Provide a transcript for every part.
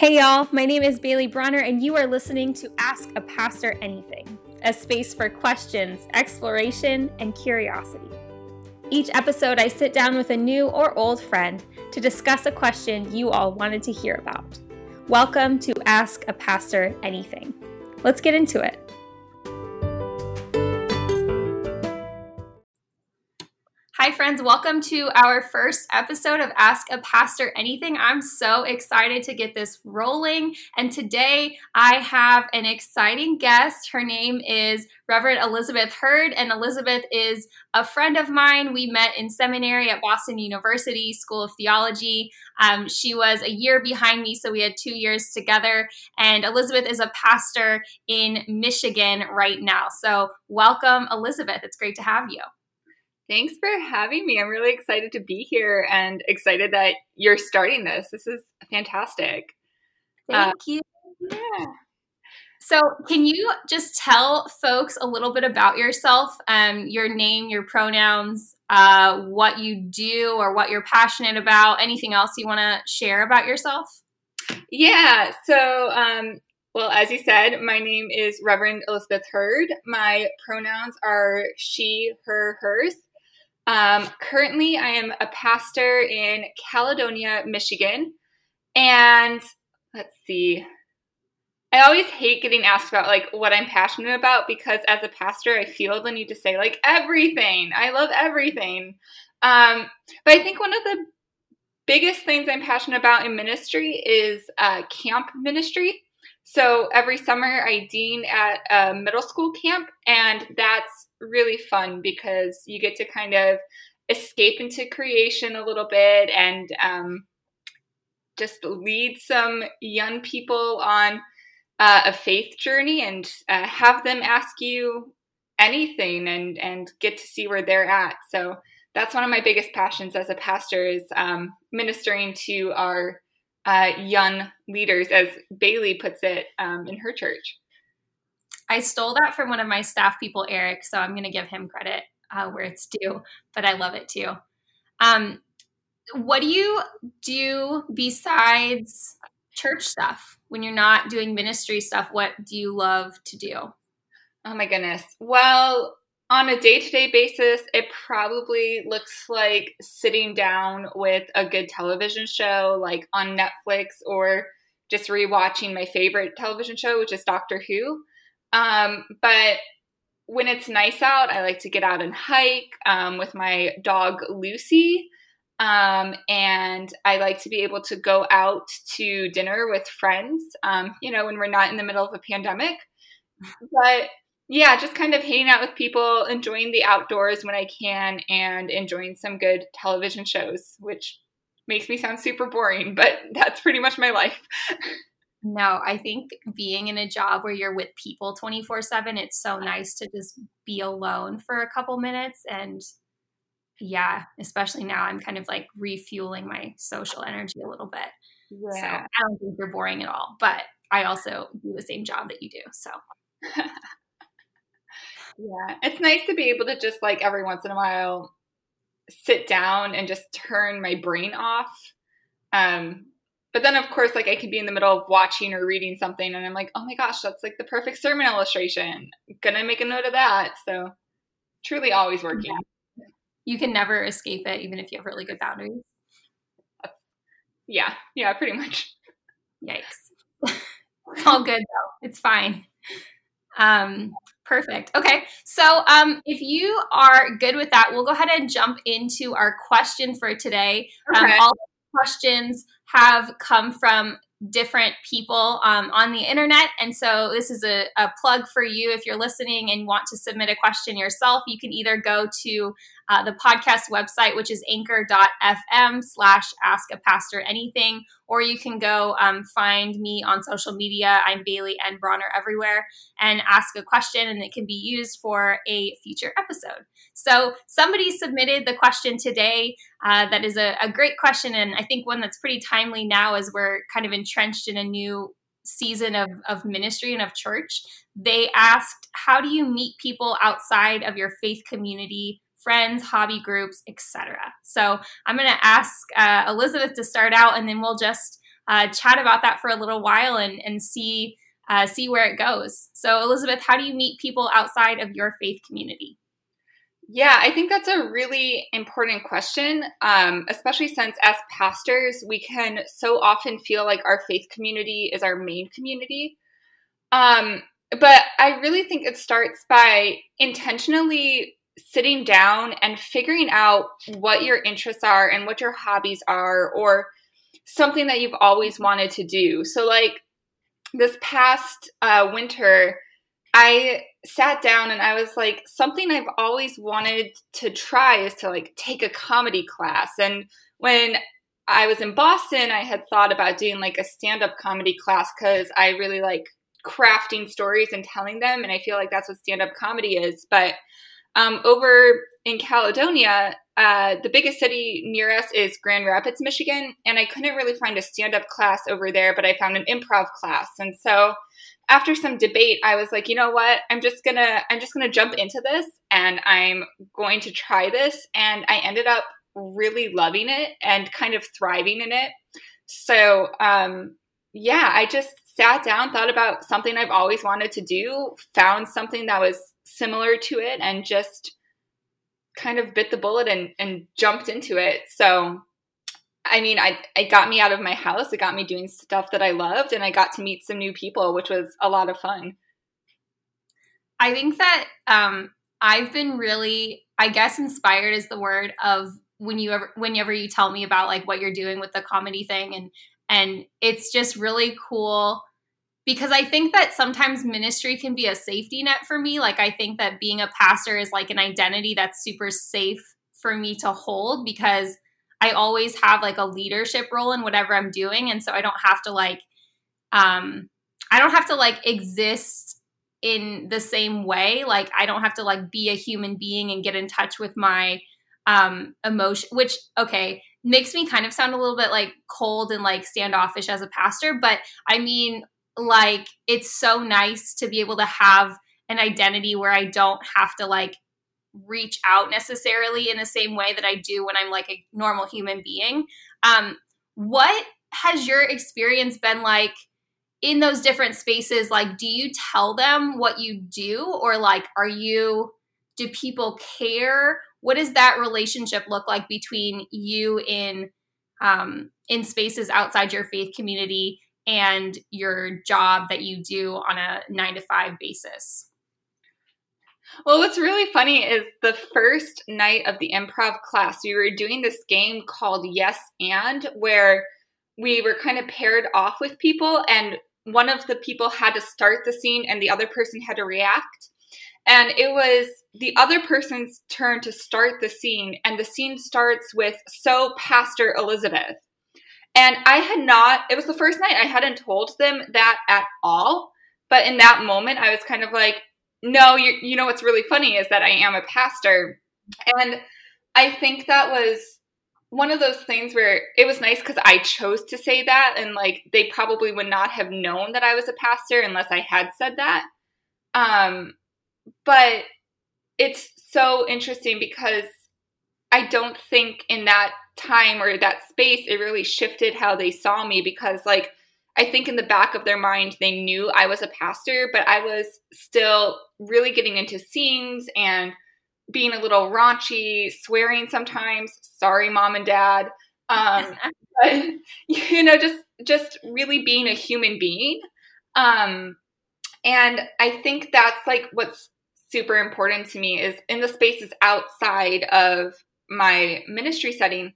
Hey, y'all, my name is Bailey Bronner, and you are listening to Ask a Pastor Anything, a space for questions, exploration, and curiosity. Each episode, I sit down with a new or old friend to discuss a question you all wanted to hear about. Welcome to Ask a Pastor Anything. Let's get into it. Friends. Welcome to our first episode of Ask a Pastor Anything. I'm so excited to get this rolling. And today I have an exciting guest. Her name is Reverend Elizabeth Hurd, and Elizabeth is a friend of mine. We met in seminary at Boston University School of Theology. Um, she was a year behind me, so we had two years together. And Elizabeth is a pastor in Michigan right now. So, welcome, Elizabeth. It's great to have you. Thanks for having me. I'm really excited to be here and excited that you're starting this. This is fantastic. Thank uh, you. Yeah. So, can you just tell folks a little bit about yourself, um, your name, your pronouns, uh, what you do, or what you're passionate about? Anything else you want to share about yourself? Yeah. So, um, well, as you said, my name is Reverend Elizabeth Hurd. My pronouns are she, her, hers. Um, currently, I am a pastor in Caledonia, Michigan. And let's see. I always hate getting asked about like what I'm passionate about because as a pastor, I feel the need to say like everything. I love everything. Um, but I think one of the biggest things I'm passionate about in ministry is uh, camp ministry. So every summer I dean at a middle school camp, and that's really fun because you get to kind of escape into creation a little bit and um, just lead some young people on uh, a faith journey and uh, have them ask you anything and and get to see where they're at. So that's one of my biggest passions as a pastor is um, ministering to our uh, young leaders, as Bailey puts it um, in her church. I stole that from one of my staff people, Eric, so I'm going to give him credit uh, where it's due, but I love it too. Um, what do you do besides church stuff when you're not doing ministry stuff? What do you love to do? Oh my goodness. Well, on a day to day basis, it probably looks like sitting down with a good television show, like on Netflix, or just rewatching my favorite television show, which is Doctor Who. Um, but when it's nice out, I like to get out and hike um, with my dog Lucy. Um, and I like to be able to go out to dinner with friends, um, you know, when we're not in the middle of a pandemic. But yeah, just kind of hanging out with people, enjoying the outdoors when I can, and enjoying some good television shows, which makes me sound super boring, but that's pretty much my life. no, I think being in a job where you're with people 24 7, it's so nice to just be alone for a couple minutes. And yeah, especially now, I'm kind of like refueling my social energy a little bit. Yeah. So I don't think you're boring at all, but I also do the same job that you do. So. Yeah, it's nice to be able to just like every once in a while sit down and just turn my brain off. Um, but then, of course, like I could be in the middle of watching or reading something, and I'm like, oh my gosh, that's like the perfect sermon illustration. Gonna make a note of that. So, truly always working. Yeah. You can never escape it, even if you have really good boundaries. Yeah, yeah, pretty much. Yikes. it's all good though. It's fine. Um, Perfect. Okay. So, um, if you are good with that, we'll go ahead and jump into our question for today. Um, okay. Um, all questions have come from different people um, on the internet. And so this is a, a, plug for you. If you're listening and want to submit a question yourself, you can either go to uh, the podcast website, which is anchor.fm slash ask a pastor anything, or you can go um, find me on social media. I'm Bailey and Bronner everywhere and ask a question, and it can be used for a future episode. So somebody submitted the question today. Uh, that is a, a great question, and I think one that's pretty timely now as we're kind of entrenched in a new season of, of ministry and of church. They asked, How do you meet people outside of your faith community friends, hobby groups, etc. So I'm going to ask uh, Elizabeth to start out, and then we'll just uh, chat about that for a little while and, and see uh, see where it goes. So, Elizabeth, how do you meet people outside of your faith community? Yeah, I think that's a really important question, um, especially since as pastors, we can so often feel like our faith community is our main community. Um, but I really think it starts by intentionally sitting down and figuring out what your interests are and what your hobbies are, or something that you've always wanted to do. So, like this past uh, winter, I sat down and I was like, something I've always wanted to try is to like take a comedy class. And when I was in Boston, I had thought about doing like a stand up comedy class because I really like crafting stories and telling them. And I feel like that's what stand up comedy is. But um, over in Caledonia, uh, the biggest city near us is Grand Rapids, Michigan. And I couldn't really find a stand up class over there, but I found an improv class. And so after some debate, I was like, you know what? I'm just gonna I'm just gonna jump into this and I'm going to try this. And I ended up really loving it and kind of thriving in it. So um yeah, I just sat down, thought about something I've always wanted to do, found something that was similar to it, and just kind of bit the bullet and, and jumped into it. So I mean, I it got me out of my house. It got me doing stuff that I loved, and I got to meet some new people, which was a lot of fun. I think that um, I've been really, I guess, inspired is the word of when you ever, whenever you tell me about like what you're doing with the comedy thing, and and it's just really cool because I think that sometimes ministry can be a safety net for me. Like I think that being a pastor is like an identity that's super safe for me to hold because I always have like a leadership role in whatever I'm doing. And so I don't have to like, um, I don't have to like exist in the same way. Like I don't have to like be a human being and get in touch with my um emotion, which, okay, makes me kind of sound a little bit like cold and like standoffish as a pastor. But I mean, like, it's so nice to be able to have an identity where I don't have to like reach out necessarily in the same way that I do when I'm like a normal human being. Um, what has your experience been like in those different spaces? Like, do you tell them what you do, or like, are you, do people care? What does that relationship look like between you in um, in spaces outside your faith community and your job that you do on a nine to five basis? Well, what's really funny is the first night of the improv class, we were doing this game called Yes and, where we were kind of paired off with people, and one of the people had to start the scene and the other person had to react. And it was the other person's turn to start the scene, and the scene starts with So, Pastor Elizabeth. And I had not, it was the first night, I hadn't told them that at all. But in that moment, I was kind of like, no, you, you know what's really funny is that I am a pastor. And I think that was one of those things where it was nice because I chose to say that. And like they probably would not have known that I was a pastor unless I had said that. Um, but it's so interesting because I don't think in that time or that space it really shifted how they saw me because like I think in the back of their mind, they knew I was a pastor, but I was still really getting into scenes and being a little raunchy, swearing sometimes. Sorry, mom and dad. Um, but you know, just just really being a human being. Um, and I think that's like what's super important to me is in the spaces outside of my ministry setting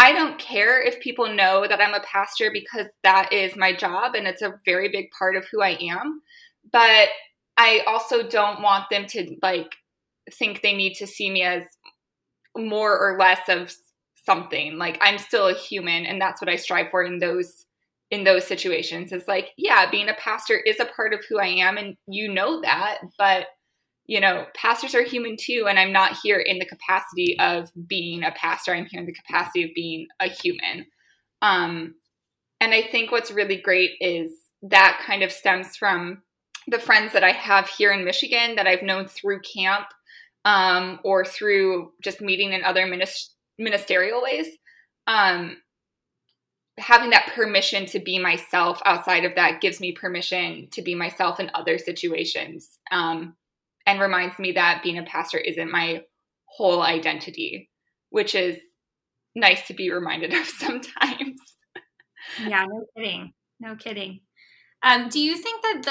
I don't care if people know that I'm a pastor because that is my job and it's a very big part of who I am. But I also don't want them to like think they need to see me as more or less of something. Like I'm still a human and that's what I strive for in those in those situations. It's like, yeah, being a pastor is a part of who I am and you know that, but you know, pastors are human too, and I'm not here in the capacity of being a pastor. I'm here in the capacity of being a human. Um, and I think what's really great is that kind of stems from the friends that I have here in Michigan that I've known through camp um, or through just meeting in other minis- ministerial ways. Um, having that permission to be myself outside of that gives me permission to be myself in other situations um, and reminds me that being a pastor isn't my whole identity, which is nice to be reminded of sometimes. yeah, no kidding. No kidding. Um, do you think that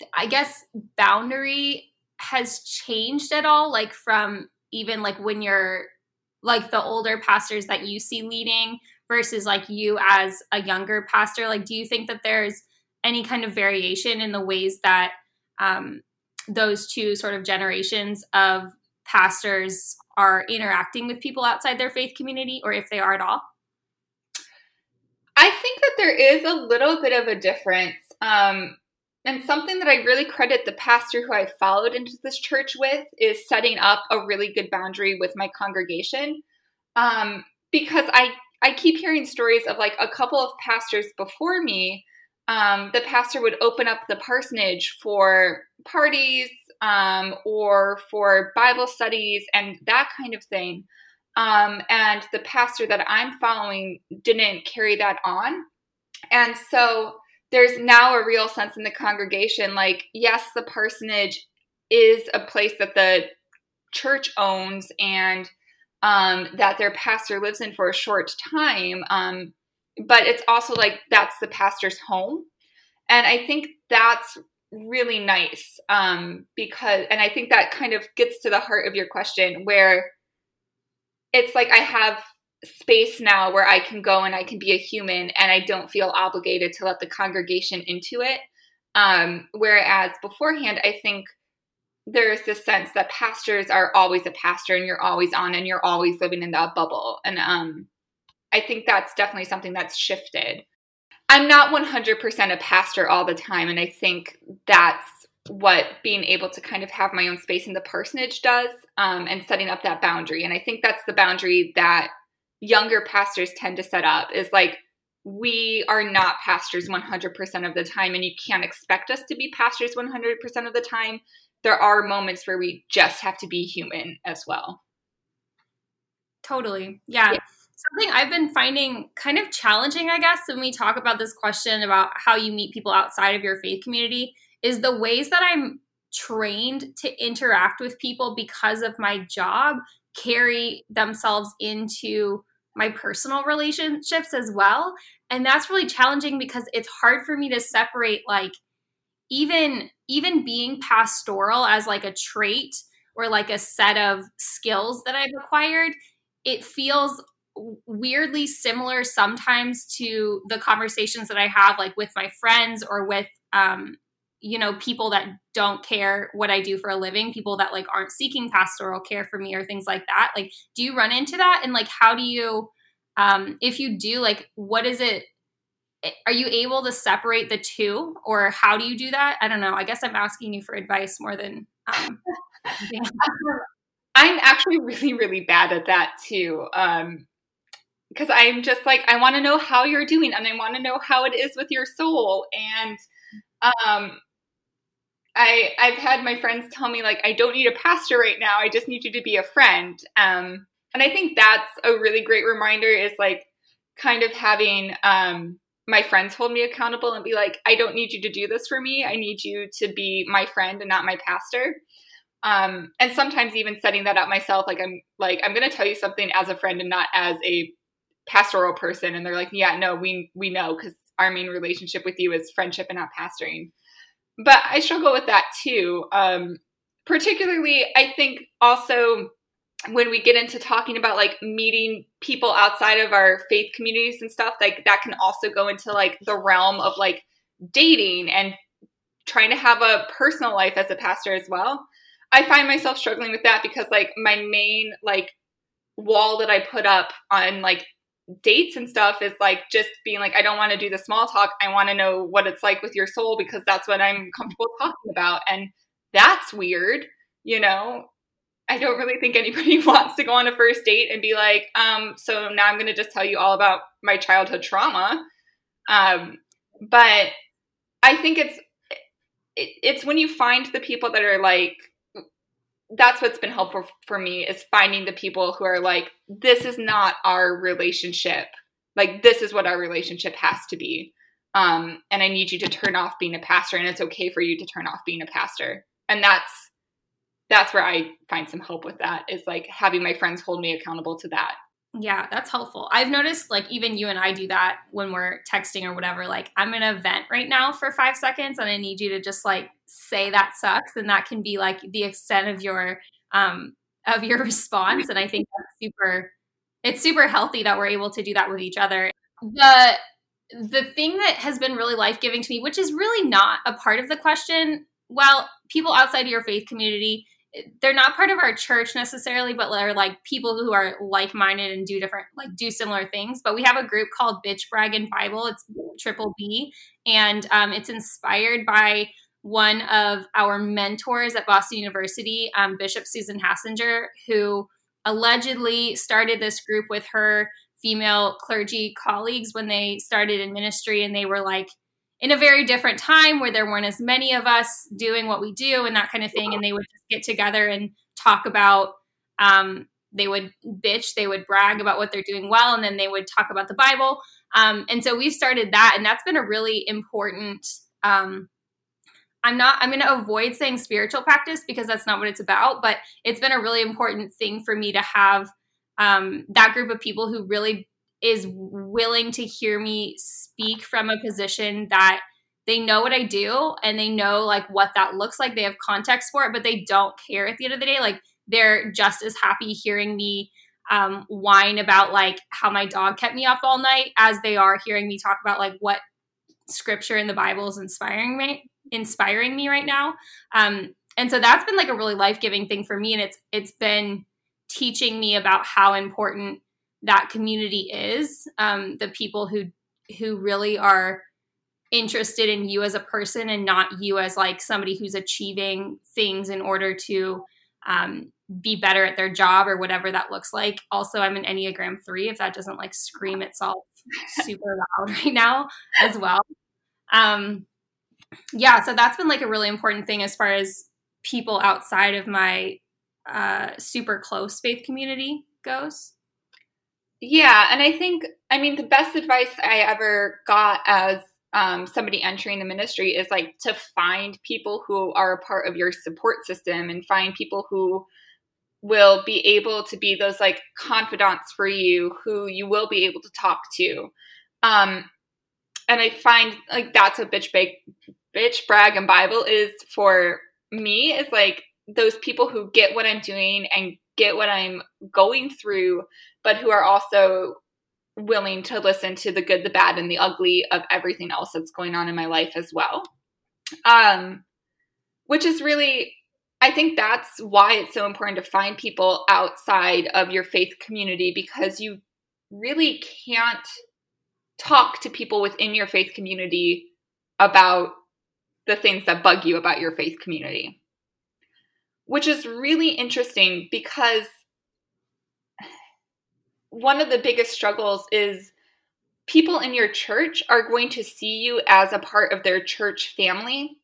the, I guess, boundary has changed at all? Like from even like when you're like the older pastors that you see leading versus like you as a younger pastor? Like, do you think that there's any kind of variation in the ways that um, those two sort of generations of pastors are interacting with people outside their faith community, or if they are at all? I think that there is a little bit of a difference. Um, and something that I really credit the pastor who I followed into this church with is setting up a really good boundary with my congregation. Um, because I, I keep hearing stories of like a couple of pastors before me. Um, the pastor would open up the parsonage for parties um, or for Bible studies and that kind of thing. Um, and the pastor that I'm following didn't carry that on. And so there's now a real sense in the congregation like, yes, the parsonage is a place that the church owns and um, that their pastor lives in for a short time. Um, but it's also like that's the pastor's home. And I think that's really nice um, because, and I think that kind of gets to the heart of your question where it's like I have space now where I can go and I can be a human and I don't feel obligated to let the congregation into it. Um, whereas beforehand, I think there's this sense that pastors are always a pastor and you're always on and you're always living in that bubble. And um, I think that's definitely something that's shifted. I'm not 100% a pastor all the time. And I think that's what being able to kind of have my own space in the parsonage does um, and setting up that boundary. And I think that's the boundary that younger pastors tend to set up is like, we are not pastors 100% of the time, and you can't expect us to be pastors 100% of the time. There are moments where we just have to be human as well. Totally. Yeah. yeah. Something I've been finding kind of challenging, I guess, when we talk about this question about how you meet people outside of your faith community is the ways that I'm trained to interact with people because of my job carry themselves into my personal relationships as well. And that's really challenging because it's hard for me to separate like even even being pastoral as like a trait or like a set of skills that I've acquired, it feels weirdly similar sometimes to the conversations that I have like with my friends or with um you know people that don't care what i do for a living people that like aren't seeking pastoral care for me or things like that. Like do you run into that? And like how do you um if you do like what is it eh, are you able to separate the two or how do you do that? I don't know. I guess i'm asking you for advice more than um i'm actually really really bad at that too. Um because i'm just like i want to know how you're doing and i want to know how it is with your soul and um I I've had my friends tell me like I don't need a pastor right now. I just need you to be a friend. Um, and I think that's a really great reminder is like kind of having um, my friends hold me accountable and be like, I don't need you to do this for me. I need you to be my friend and not my pastor. Um, and sometimes even setting that up myself, like I'm like I'm going to tell you something as a friend and not as a pastoral person. And they're like, Yeah, no, we we know because our main relationship with you is friendship and not pastoring but I struggle with that too. Um, particularly, I think also when we get into talking about like meeting people outside of our faith communities and stuff, like that can also go into like the realm of like dating and trying to have a personal life as a pastor as well. I find myself struggling with that because like my main like wall that I put up on like dates and stuff is like just being like, I don't want to do the small talk. I want to know what it's like with your soul because that's what I'm comfortable talking about. And that's weird, you know? I don't really think anybody wants to go on a first date and be like, um, so now I'm going to just tell you all about my childhood trauma. Um, but I think it's, it, it's when you find the people that are like, that's what's been helpful for me is finding the people who are like this is not our relationship Like this is what our relationship has to be. Um, and I need you to turn off being a pastor, and it's okay for you to turn off being a pastor. And that's that's where I find some hope with that is like having my friends hold me accountable to that. Yeah, that's helpful. I've noticed like even you and I do that when we're texting or whatever. Like I'm in a vent right now for five seconds and I need you to just like say that sucks. And that can be like the extent of your um of your response. And I think that's super it's super healthy that we're able to do that with each other. The the thing that has been really life giving to me, which is really not a part of the question, well, people outside of your faith community they're not part of our church necessarily, but they're like people who are like minded and do different, like do similar things. But we have a group called Bitch Brag and Bible. It's triple B, and um, it's inspired by one of our mentors at Boston University, um, Bishop Susan Hassinger, who allegedly started this group with her female clergy colleagues when they started in ministry, and they were like in a very different time where there weren't as many of us doing what we do and that kind of thing. And they would get together and talk about, um, they would bitch, they would brag about what they're doing well, and then they would talk about the Bible. Um, and so we've started that, and that's been a really important. Um, I'm not, I'm going to avoid saying spiritual practice because that's not what it's about, but it's been a really important thing for me to have um, that group of people who really is willing to hear me speak from a position that they know what I do and they know like what that looks like. They have context for it, but they don't care at the end of the day. Like they're just as happy hearing me um, whine about like how my dog kept me up all night as they are hearing me talk about like what scripture in the Bible is inspiring me inspiring me right now. Um, and so that's been like a really life giving thing for me, and it's it's been teaching me about how important that community is um, the people who who really are interested in you as a person and not you as like somebody who's achieving things in order to um, be better at their job or whatever that looks like. Also i'm an enneagram 3 if that doesn't like scream itself super loud right now as well. Um yeah so that's been like a really important thing as far as people outside of my uh super close faith community goes yeah, and I think I mean the best advice I ever got as um, somebody entering the ministry is like to find people who are a part of your support system and find people who will be able to be those like confidants for you who you will be able to talk to. Um, and I find like that's what bitch bitch brag and Bible is for me is like those people who get what I'm doing and get what I'm going through, but who are also willing to listen to the good, the bad, and the ugly of everything else that's going on in my life as well. Um, which is really, I think that's why it's so important to find people outside of your faith community because you really can't talk to people within your faith community about the things that bug you about your faith community which is really interesting because one of the biggest struggles is people in your church are going to see you as a part of their church family,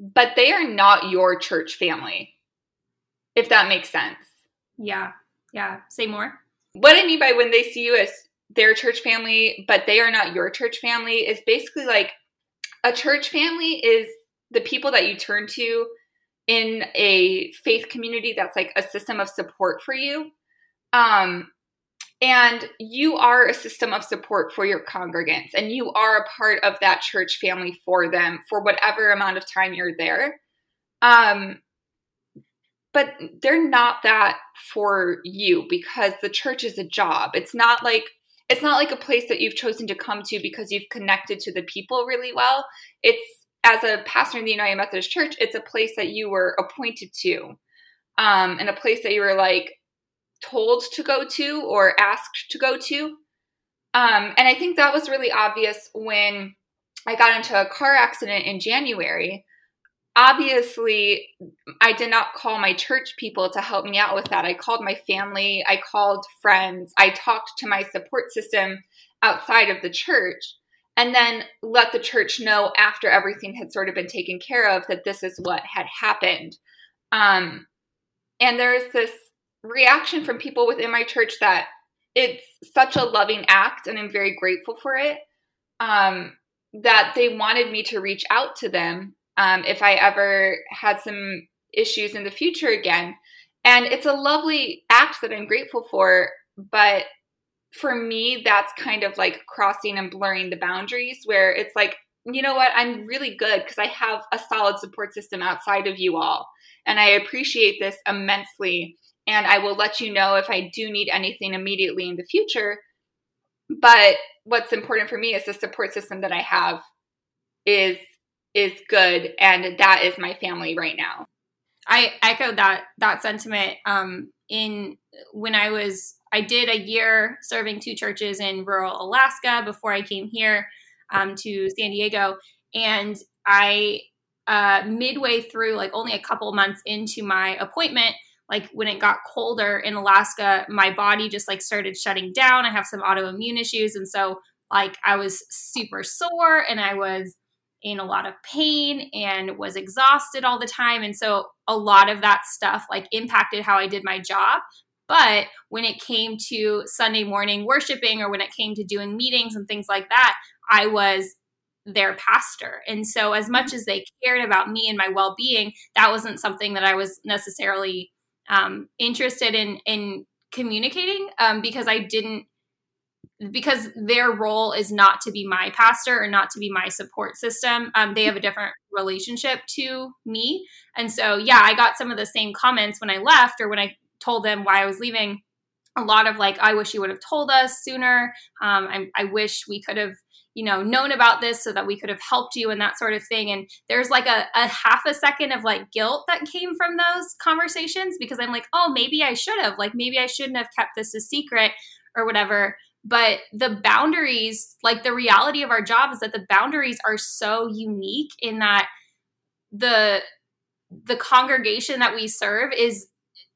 but they are not your church family, if that makes sense. Yeah. Yeah. Say more. What I mean by when they see you as their church family, but they are not your church family, is basically like a church family is the people that you turn to in a faith community that's like a system of support for you. Um, and you are a system of support for your congregants, and you are a part of that church family for them for whatever amount of time you're there. Um, but they're not that for you because the church is a job. It's not like it's not like a place that you've chosen to come to because you've connected to the people really well. It's as a pastor in the United Methodist Church, it's a place that you were appointed to, um, and a place that you were like told to go to or asked to go to. Um, and I think that was really obvious when I got into a car accident in January. Obviously, I did not call my church people to help me out with that. I called my family, I called friends, I talked to my support system outside of the church and then let the church know after everything had sort of been taken care of that this is what had happened. Um, and there's this reaction from people within my church that it's such a loving act, and I'm very grateful for it. Um, that they wanted me to reach out to them um, if I ever had some issues in the future again. And it's a lovely act that I'm grateful for. But for me, that's kind of like crossing and blurring the boundaries where it's like, you know what, I'm really good because I have a solid support system outside of you all. And I appreciate this immensely. And I will let you know if I do need anything immediately in the future. But what's important for me is the support system that I have is is good and that is my family right now. I echo that that sentiment. Um, in when I was, I did a year serving two churches in rural Alaska before I came here um, to San Diego, and I uh, midway through, like only a couple months into my appointment, like when it got colder in Alaska, my body just like started shutting down. I have some autoimmune issues, and so like I was super sore and I was in a lot of pain and was exhausted all the time. And so a lot of that stuff like impacted how I did my job. But when it came to Sunday morning worshiping or when it came to doing meetings and things like that, I was their pastor. And so, as much as they cared about me and my well being, that wasn't something that I was necessarily um, interested in in communicating um, because I didn't because their role is not to be my pastor or not to be my support system. Um, they have a different relationship to me. And so, yeah, I got some of the same comments when I left or when I told them why I was leaving. A lot of like, I wish you would have told us sooner. Um, I, I wish we could have, you know, known about this so that we could have helped you and that sort of thing. And there's like a, a half a second of like guilt that came from those conversations because I'm like, oh, maybe I should have. Like, maybe I shouldn't have kept this a secret or whatever but the boundaries like the reality of our job is that the boundaries are so unique in that the the congregation that we serve is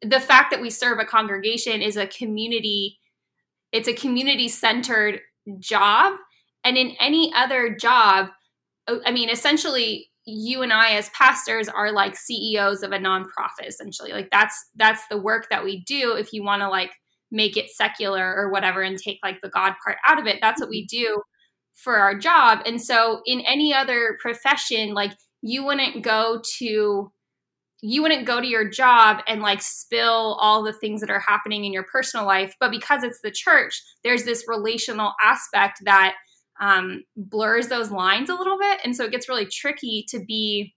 the fact that we serve a congregation is a community it's a community centered job. And in any other job i mean essentially you and i as pastors are like ceos of a nonprofit essentially. Like that's that's the work that we do if you want to like make it secular or whatever and take like the God part out of it. That's what we mm-hmm. do for our job. And so in any other profession, like you wouldn't go to you wouldn't go to your job and like spill all the things that are happening in your personal life but because it's the church there's this relational aspect that um, blurs those lines a little bit and so it gets really tricky to be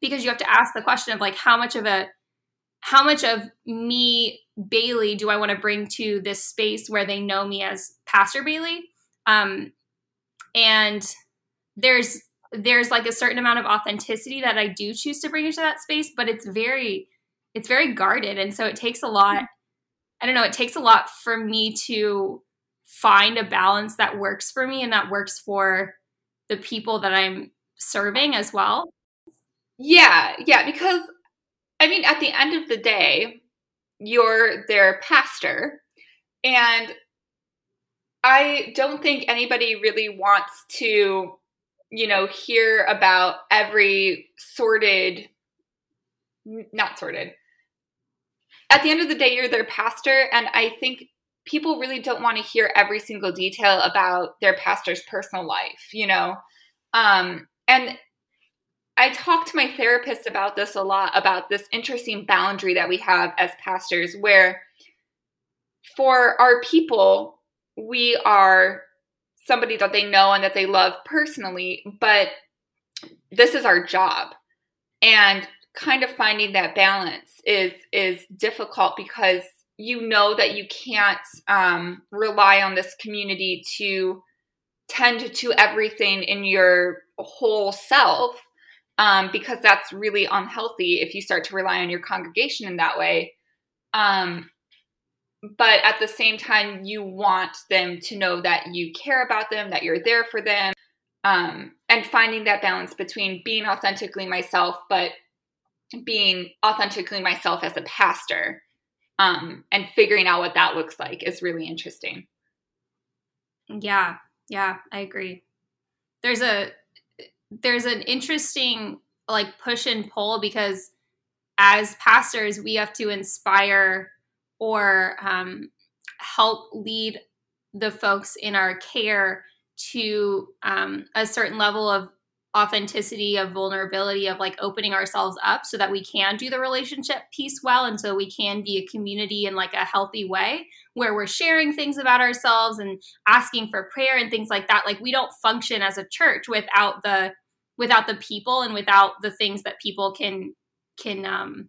because you have to ask the question of like how much of a how much of me, Bailey, do I want to bring to this space where they know me as Pastor Bailey? Um, and there's there's like a certain amount of authenticity that I do choose to bring into that space, but it's very it's very guarded, and so it takes a lot. I don't know. It takes a lot for me to find a balance that works for me and that works for the people that I'm serving as well. Yeah, yeah, because I mean, at the end of the day, you're their pastor. And I don't think anybody really wants to, you know, hear about every sorted, not sorted. At the end of the day, you're their pastor. And I think people really don't want to hear every single detail about their pastor's personal life, you know? Um, and I talk to my therapist about this a lot about this interesting boundary that we have as pastors, where for our people, we are somebody that they know and that they love personally, but this is our job. And kind of finding that balance is is difficult because you know that you can't um, rely on this community to tend to everything in your whole self um, because that's really unhealthy if you start to rely on your congregation in that way. Um, but at the same time, you want them to know that you care about them, that you're there for them, um, and finding that balance between being authentically myself, but being authentically myself as a pastor, um, and figuring out what that looks like is really interesting. Yeah, yeah, I agree. There's a there's an interesting like push and pull because as pastors we have to inspire or um, help lead the folks in our care to um, a certain level of authenticity of vulnerability of like opening ourselves up so that we can do the relationship piece well and so we can be a community in like a healthy way where we're sharing things about ourselves and asking for prayer and things like that. Like we don't function as a church without the without the people and without the things that people can can um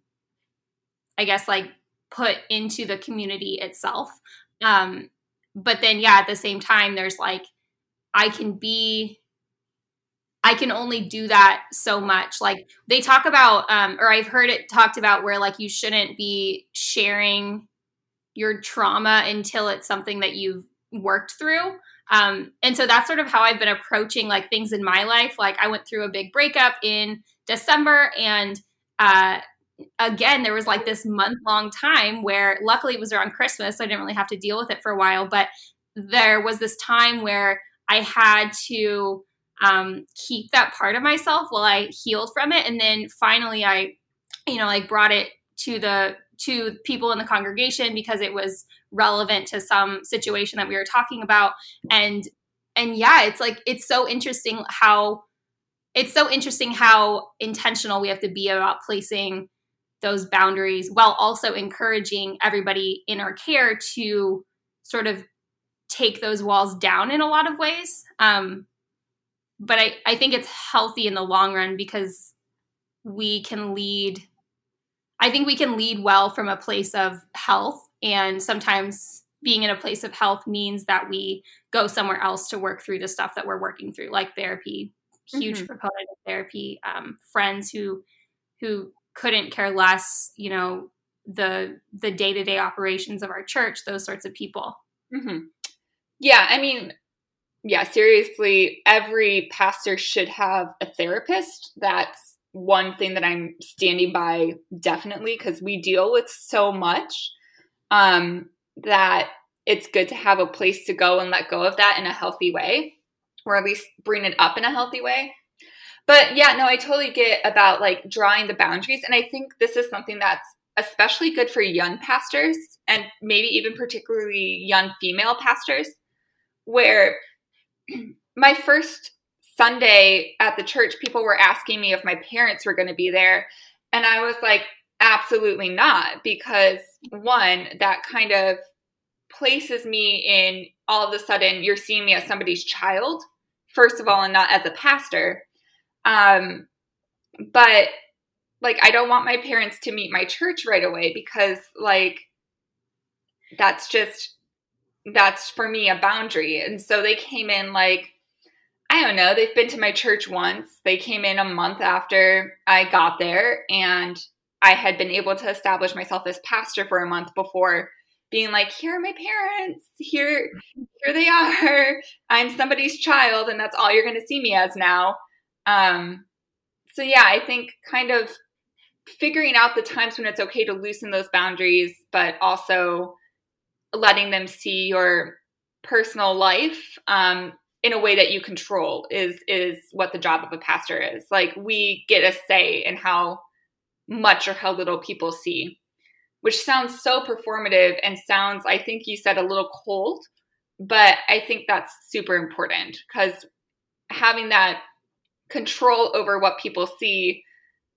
i guess like put into the community itself. Um but then yeah at the same time there's like i can be I can only do that so much. Like they talk about, um, or I've heard it talked about where like you shouldn't be sharing your trauma until it's something that you've worked through. Um, and so that's sort of how I've been approaching like things in my life. Like I went through a big breakup in December and, uh, again, there was like this month long time where luckily it was around Christmas. So I didn't really have to deal with it for a while, but there was this time where I had to, um, keep that part of myself while I healed from it. And then finally, I, you know, like brought it to the to people in the congregation because it was relevant to some situation that we were talking about. And and yeah, it's like it's so interesting how it's so interesting how intentional we have to be about placing those boundaries while also encouraging everybody in our care to sort of take those walls down in a lot of ways. Um, but I, I think it's healthy in the long run because we can lead I think we can lead well from a place of health and sometimes being in a place of health means that we go somewhere else to work through the stuff that we're working through like therapy huge mm-hmm. proponent of therapy um, friends who who couldn't care less you know the the day-to-day operations of our church those sorts of people mm-hmm. yeah i mean yeah, seriously, every pastor should have a therapist. That's one thing that I'm standing by definitely because we deal with so much um, that it's good to have a place to go and let go of that in a healthy way, or at least bring it up in a healthy way. But yeah, no, I totally get about like drawing the boundaries. And I think this is something that's especially good for young pastors and maybe even particularly young female pastors, where my first Sunday at the church, people were asking me if my parents were going to be there. And I was like, absolutely not, because one, that kind of places me in all of a sudden you're seeing me as somebody's child, first of all, and not as a pastor. Um, but like, I don't want my parents to meet my church right away because, like, that's just that's for me a boundary. And so they came in like, I don't know, they've been to my church once. They came in a month after I got there, and I had been able to establish myself as pastor for a month before being like, here are my parents, here, here they are. I'm somebody's child, and that's all you're gonna see me as now. Um, so yeah, I think kind of figuring out the times when it's okay to loosen those boundaries, but also letting them see your personal life um, in a way that you control is is what the job of a pastor is. Like we get a say in how much or how little people see, which sounds so performative and sounds, I think you said, a little cold, but I think that's super important because having that control over what people see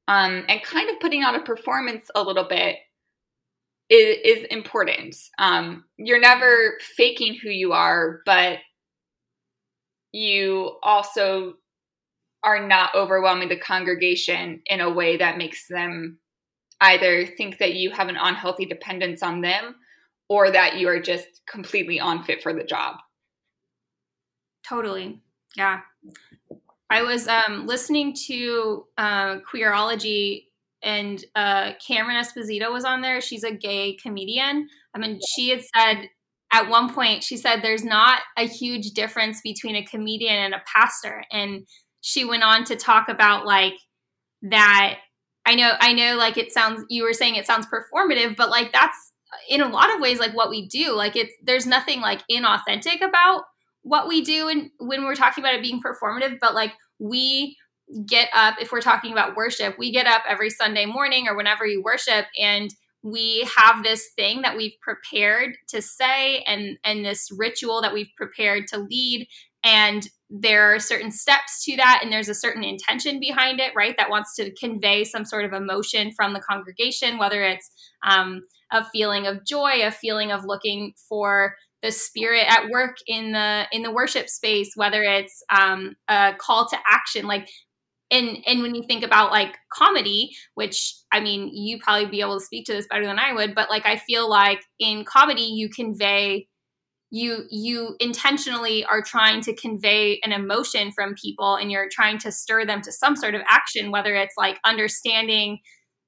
um, and kind of putting on a performance a little bit is, is important. Um, you're never faking who you are, but you also are not overwhelming the congregation in a way that makes them either think that you have an unhealthy dependence on them or that you are just completely unfit for the job. Totally. Yeah. I was um, listening to uh, Queerology and uh, Cameron Esposito was on there. She's a gay comedian. I mean, she had said at one point, she said there's not a huge difference between a comedian and a pastor. And she went on to talk about like that. I know, I know, like it sounds, you were saying it sounds performative, but like that's in a lot of ways like what we do. Like it's, there's nothing like inauthentic about what we do and when we're talking about it being performative, but like we get up if we're talking about worship we get up every sunday morning or whenever you worship and we have this thing that we've prepared to say and and this ritual that we've prepared to lead. And there are certain steps to that and there's a certain intention behind it right that wants to convey some sort of emotion from the congregation whether it's um, a feeling of joy a feeling of looking for the spirit at work in the in the worship space whether it's um, a call to action like and and when you think about like comedy which i mean you probably be able to speak to this better than i would but like i feel like in comedy you convey you you intentionally are trying to convey an emotion from people and you're trying to stir them to some sort of action whether it's like understanding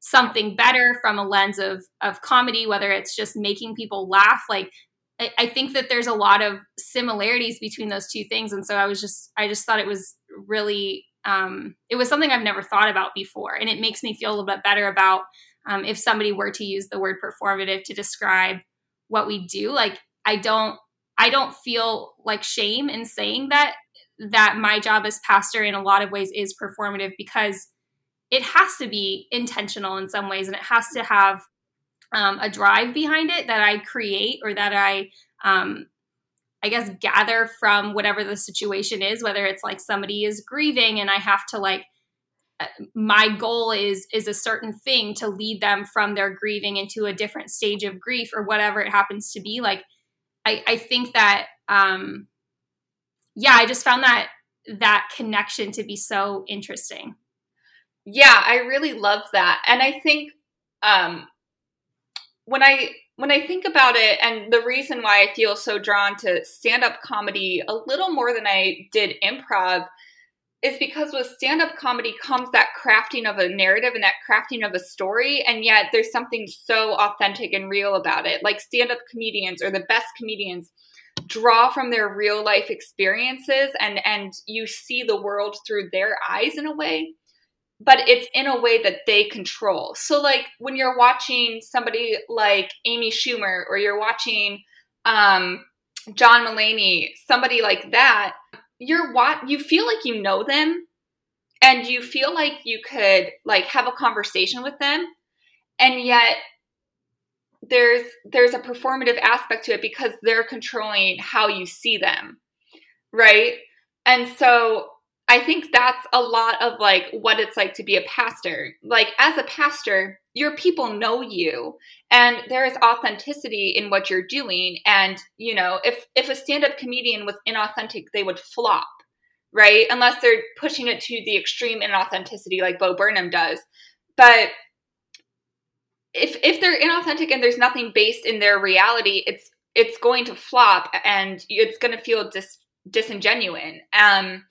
something better from a lens of of comedy whether it's just making people laugh. Like I, I think that there's a lot of similarities between those two things. And so i was just i just thought it was really um, it was something I've never thought about before. And it makes me feel a little bit better about um, if somebody were to use the word performative to describe what we do. Like, I don't, I don't feel like shame in saying that, that my job as pastor in a lot of ways is performative because it has to be intentional in some ways and it has to have um, a drive behind it that I create or that I um, I guess, gather from whatever the situation is, whether it's like somebody is grieving and I have to like, uh, my goal is is a certain thing to lead them from their grieving into a different stage of grief or whatever it happens to be like i i think that um yeah i just found that that connection to be so interesting. Yeah i really love that. And i think um when i when I think about it, and the reason why I feel so drawn to stand up comedy a little more than I did improv is because with stand up comedy comes that crafting of a narrative and that crafting of a story, and yet there's something so authentic and real about it. Like stand up comedians or the best comedians draw from their real life experiences and and you see the world through their eyes in a way but it's in a way that they control. So like when you're watching somebody like Amy Schumer or you're watching um, John Mulaney, somebody like that, you're what you feel like you know them and you feel like you could like have a conversation with them. And yet there's there's a performative aspect to it because they're controlling how you see them. Right? And so I think that's a lot of like what it's like to be a pastor. Like as a pastor, your people know you and there is authenticity in what you're doing and you know, if if a stand-up comedian was inauthentic, they would flop, right? Unless they're pushing it to the extreme inauthenticity like Bo Burnham does. But if if they're inauthentic and there's nothing based in their reality, it's it's going to flop and it's going to feel dis disingenuous. Um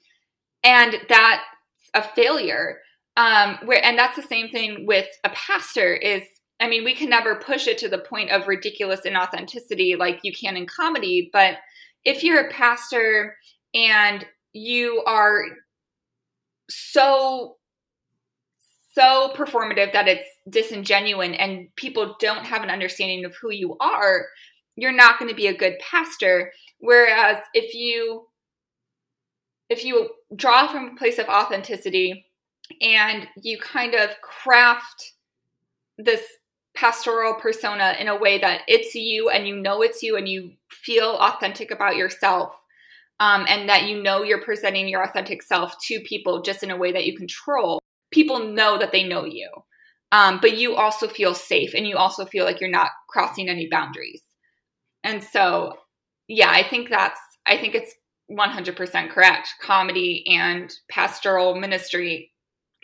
and that's a failure um where and that's the same thing with a pastor is i mean we can never push it to the point of ridiculous inauthenticity like you can in comedy but if you're a pastor and you are so so performative that it's disingenuous and people don't have an understanding of who you are you're not going to be a good pastor. Whereas if you if you draw from a place of authenticity and you kind of craft this pastoral persona in a way that it's you and you know it's you and you feel authentic about yourself um, and that you know you're presenting your authentic self to people just in a way that you control people know that they know you. Um, but you also feel safe and you also feel like you're not crossing any boundaries. And so yeah i think that's i think it's 100% correct. Comedy and pastoral ministry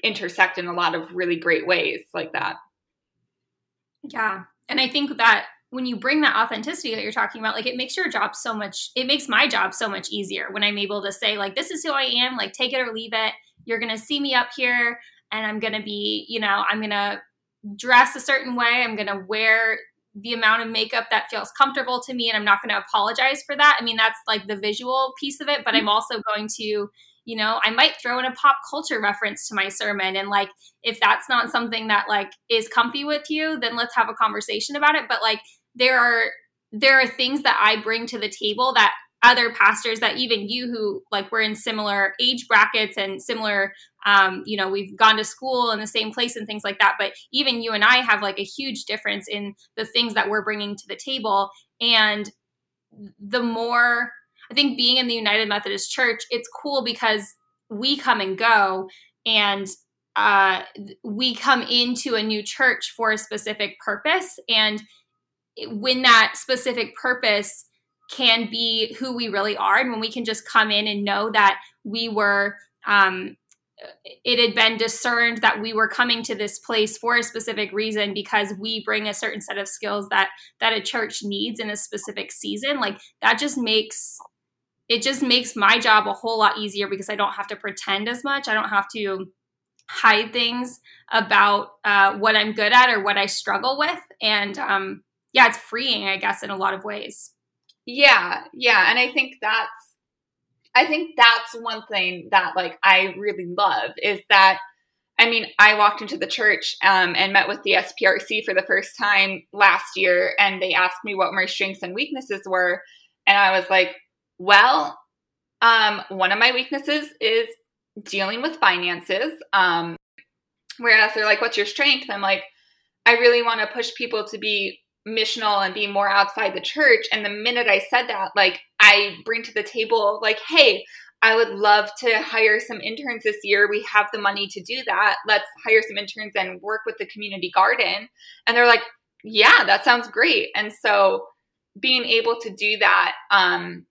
intersect in a lot of really great ways like that. Yeah. And I think that when you bring that authenticity that you're talking about, like it makes your job so much, it makes my job so much easier when I'm able to say, like, this is who I am, like, take it or leave it. You're going to see me up here and I'm going to be, you know, I'm going to dress a certain way. I'm going to wear the amount of makeup that feels comfortable to me and I'm not going to apologize for that. I mean, that's like the visual piece of it, but I'm mm-hmm. also going to, you know, I might throw in a pop culture reference to my sermon and like if that's not something that like is comfy with you, then let's have a conversation about it, but like there are there are things that I bring to the table that other pastors that even you who like we're in similar age brackets and similar um, you know we've gone to school in the same place and things like that but even you and i have like a huge difference in the things that we're bringing to the table. And the more i think being in the united methodist church it's cool because we come and go and uh, we come into a new church for a specific purpose. And when that specific purpose can be who we really are. And when we can just come in and know that we were um, it had been discerned that we were coming to this place for a specific reason because we bring a certain set of skills that that a church needs in a specific season like that just makes it just makes my job a whole lot easier because i don't have to pretend as much. I don't have to hide things about uh, what i'm good at or what i struggle with. And um, yeah it's freeing i guess in a lot of ways yeah yeah and i think that's I think that's one thing that like I really love is that I mean, I walked into the church um, and met with the SPRC for the first time last year, and they asked me what my strengths and weaknesses were, and I was like, "Well, um, one of my weaknesses is dealing with finances." Um, whereas they're like, "What's your strength?" I'm like, "I really want to push people to be missional and be more outside the church. And the minute I said that, like I bring to the table, like, hey, I would love to hire some interns this year. We have the money to do that. Let's hire some interns and work with the community garden. And they're like, yeah, that sounds great. And so being able to do that um,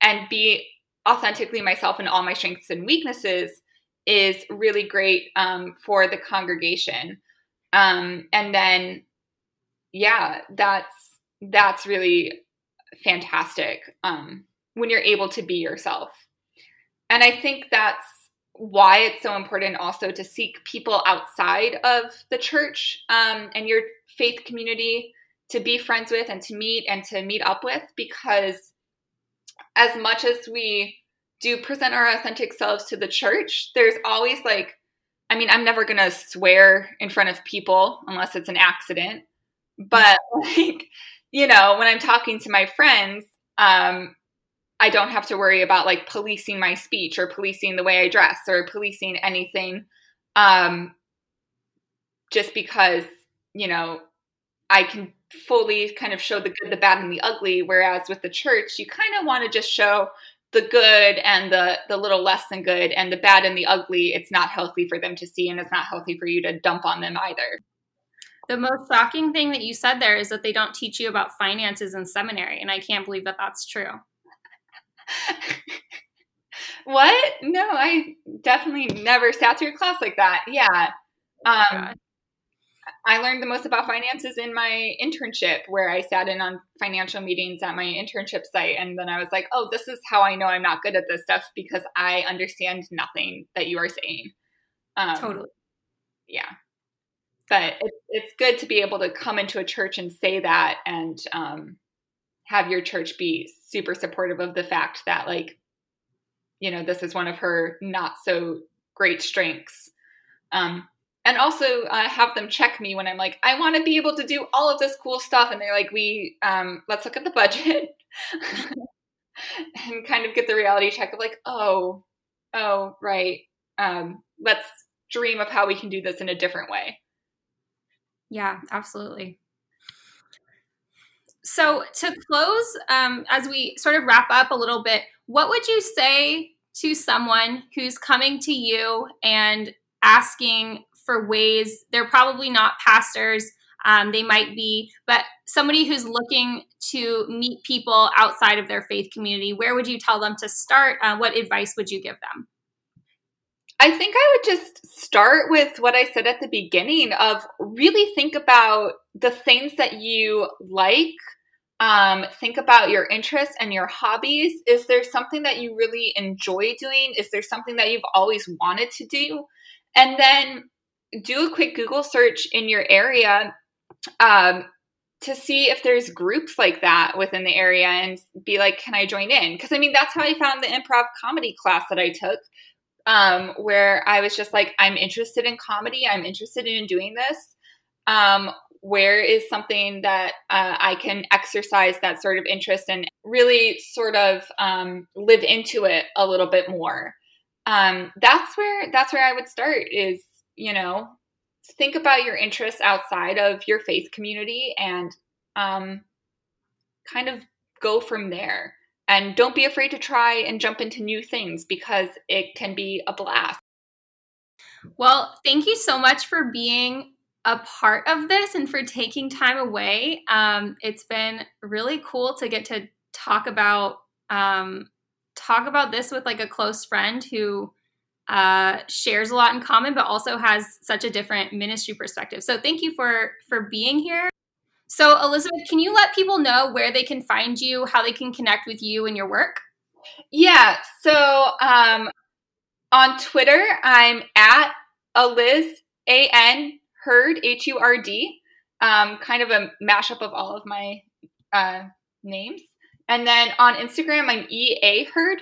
and be authentically myself in all my strengths and weaknesses is really great um, for the congregation. Um, and then yeah, that's that's really fantastic um, when you're able to be yourself. And I think that's why it's so important also to seek people outside of the church um, and your faith community to be friends with and to meet and to meet up with because as much as we do present our authentic selves to the church, there's always like, I mean, I'm never going to swear in front of people unless it's an accident. But like, you know, when I'm talking to my friends, um, I don't have to worry about like policing my speech or policing the way I dress or policing anything. Um, just because, you know, I can fully kind of show the good, the bad, and the ugly. Whereas with the church, you kind of want to just show the good and the the little less than good and the bad and the ugly. It's not healthy for them to see, and it's not healthy for you to dump on them either. The most shocking thing that you said there is that they don't teach you about finances in seminary, and I can't believe that that's true. what? No, I definitely never sat through a class like that. Yeah. Um, I learned the most about finances in my internship, where I sat in on financial meetings at my internship site. And then I was like, oh, this is how I know I'm not good at this stuff because I understand nothing that you are saying. Um, totally. Yeah but it, it's good to be able to come into a church and say that and um, have your church be super supportive of the fact that like you know this is one of her not so great strengths. Um, and also uh, have them check me when i'm like i want to be able to do all of this cool stuff and they're like we um, let's look at the budget. And kind of get the reality check of like oh oh right um, let's dream of how we can do this in a different way yeah, absolutely. So, to close, um, as we sort of wrap up a little bit, what would you say to someone who's coming to you and asking for ways? They're probably not pastors, um, they might be, but somebody who's looking to meet people outside of their faith community, where would you tell them to start? Uh, what advice would you give them? I think I would just start with what I said at the beginning of really think about the things that you like. Um, think about your interests and your hobbies. Is there something that you really enjoy doing? Is there something that you've always wanted to do? And then do a quick Google search in your area um, to see if there's groups like that within the area and be like, can I join in? Because I mean, that's how I found the improv comedy class that I took um, where I was just like, I'm interested in comedy. I'm interested in doing this. Um, where is something that uh, I can exercise that sort of interest and really sort of um, live into it a little bit more. Um, that's where that's where I would start. Is you know think about your interests outside of your faith community and um, kind of go from there. And don't be afraid to try and jump into new things because it can be a blast. Well, thank you so much for being a part of this and for taking time away. Um, it's been really cool to get to talk about um, talk about this with like a close friend who uh, shares a lot in common, but also has such a different ministry perspective. So thank you for for being here. So Elizabeth, can you let people know where they can find you, how they can connect with you and your work? Yeah. So um, on Twitter, I'm at Eliz A N Hurd H U R D. Um, kind of a mashup of all of my uh, names. And then on Instagram, I'm E A Hurd.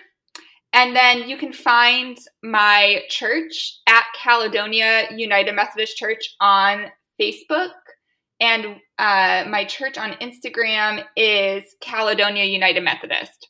And then you can find my church at Caledonia United Methodist Church on Facebook. And uh, my church on Instagram is Caledonia United Methodist.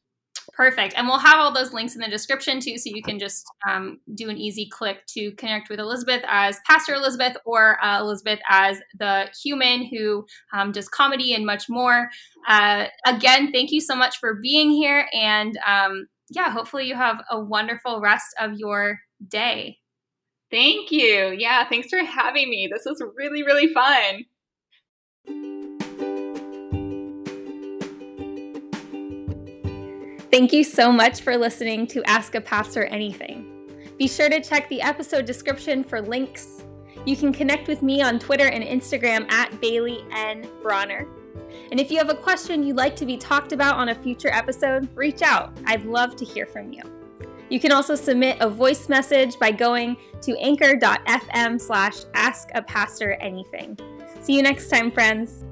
Perfect. And we'll have all those links in the description too, so you can just um, do an easy click to connect with Elizabeth as Pastor Elizabeth or uh, Elizabeth as the human who um, does comedy and much more. Uh, again, thank you so much for being here. And um, yeah, hopefully you have a wonderful rest of your day. Thank you. Yeah, thanks for having me. This was really, really fun. Thank you so much for listening to Ask a Pastor Anything. Be sure to check the episode description for links. You can connect with me on Twitter and Instagram at Bailey N. Bronner. And if you have a question you'd like to be talked about on a future episode, reach out. I'd love to hear from you. You can also submit a voice message by going to anchor.fm slash ask a pastor anything. See you next time, friends.